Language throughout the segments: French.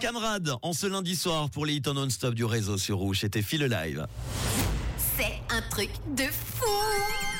Camarade, en ce lundi soir pour les hits non-stop du réseau sur Rouge, c'était Phil Live. C'est un truc de fou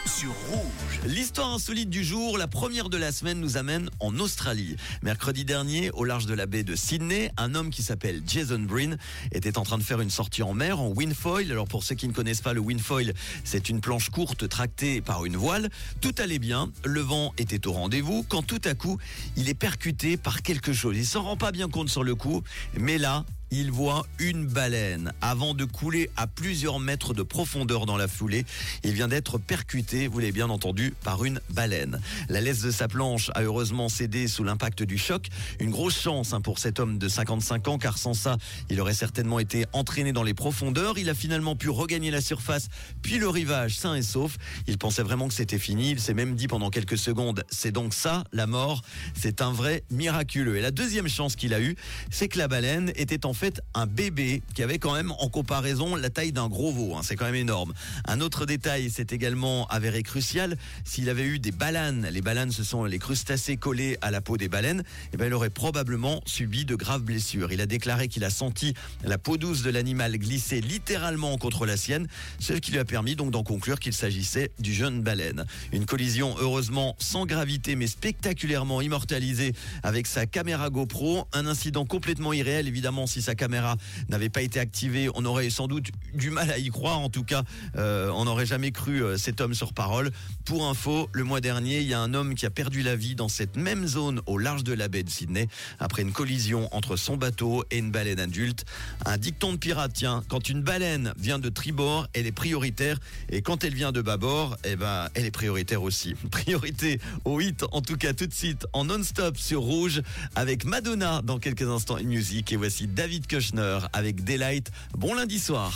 sur Rouge. L'histoire insolite du jour, la première de la semaine, nous amène en Australie. Mercredi dernier, au large de la baie de Sydney, un homme qui s'appelle Jason Breen était en train de faire une sortie en mer en windfoil. Alors pour ceux qui ne connaissent pas le windfoil, c'est une planche courte tractée par une voile. Tout allait bien, le vent était au rendez-vous, quand tout à coup, il est percuté par quelque chose. Il s'en rend pas bien compte sur le coup, mais là, il voit une baleine. Avant de couler à plusieurs mètres de profondeur dans la foulée, il vient d'être percuté, vous l'avez bien entendu, par une baleine. La laisse de sa planche a heureusement cédé sous l'impact du choc. Une grosse chance hein, pour cet homme de 55 ans, car sans ça, il aurait certainement été entraîné dans les profondeurs. Il a finalement pu regagner la surface, puis le rivage sain et sauf. Il pensait vraiment que c'était fini. Il s'est même dit pendant quelques secondes, c'est donc ça, la mort. C'est un vrai miraculeux. Et la deuxième chance qu'il a eue, c'est que la baleine était en fait un bébé qui avait quand même en comparaison la taille d'un gros veau. Hein. c'est quand même énorme. Un autre détail, c'est également avéré crucial. S'il avait eu des balanes, les balanes ce sont les crustacés collés à la peau des baleines, eh ben, il aurait probablement subi de graves blessures. Il a déclaré qu'il a senti la peau douce de l'animal glisser littéralement contre la sienne, ce qui lui a permis donc d'en conclure qu'il s'agissait du jeune baleine. Une collision heureusement sans gravité mais spectaculairement immortalisée avec sa caméra GoPro. Un incident complètement irréel évidemment si sa caméra n'avait pas été activée, on aurait sans doute du mal à y croire. En tout cas, euh, on n'aurait jamais cru euh, cet homme sur parole. Pour info, le mois dernier, il y a un homme qui a perdu la vie dans cette même zone au large de la baie de Sydney après une collision entre son bateau et une baleine adulte. Un dicton de pirate, tiens, quand une baleine vient de tribord, elle est prioritaire et quand elle vient de bâbord, eh ben, elle est prioritaire aussi. Priorité au hit, en tout cas tout de suite en non-stop sur Rouge avec Madonna dans quelques instants une musique et voici David Kushner avec Daylight. Bon lundi soir.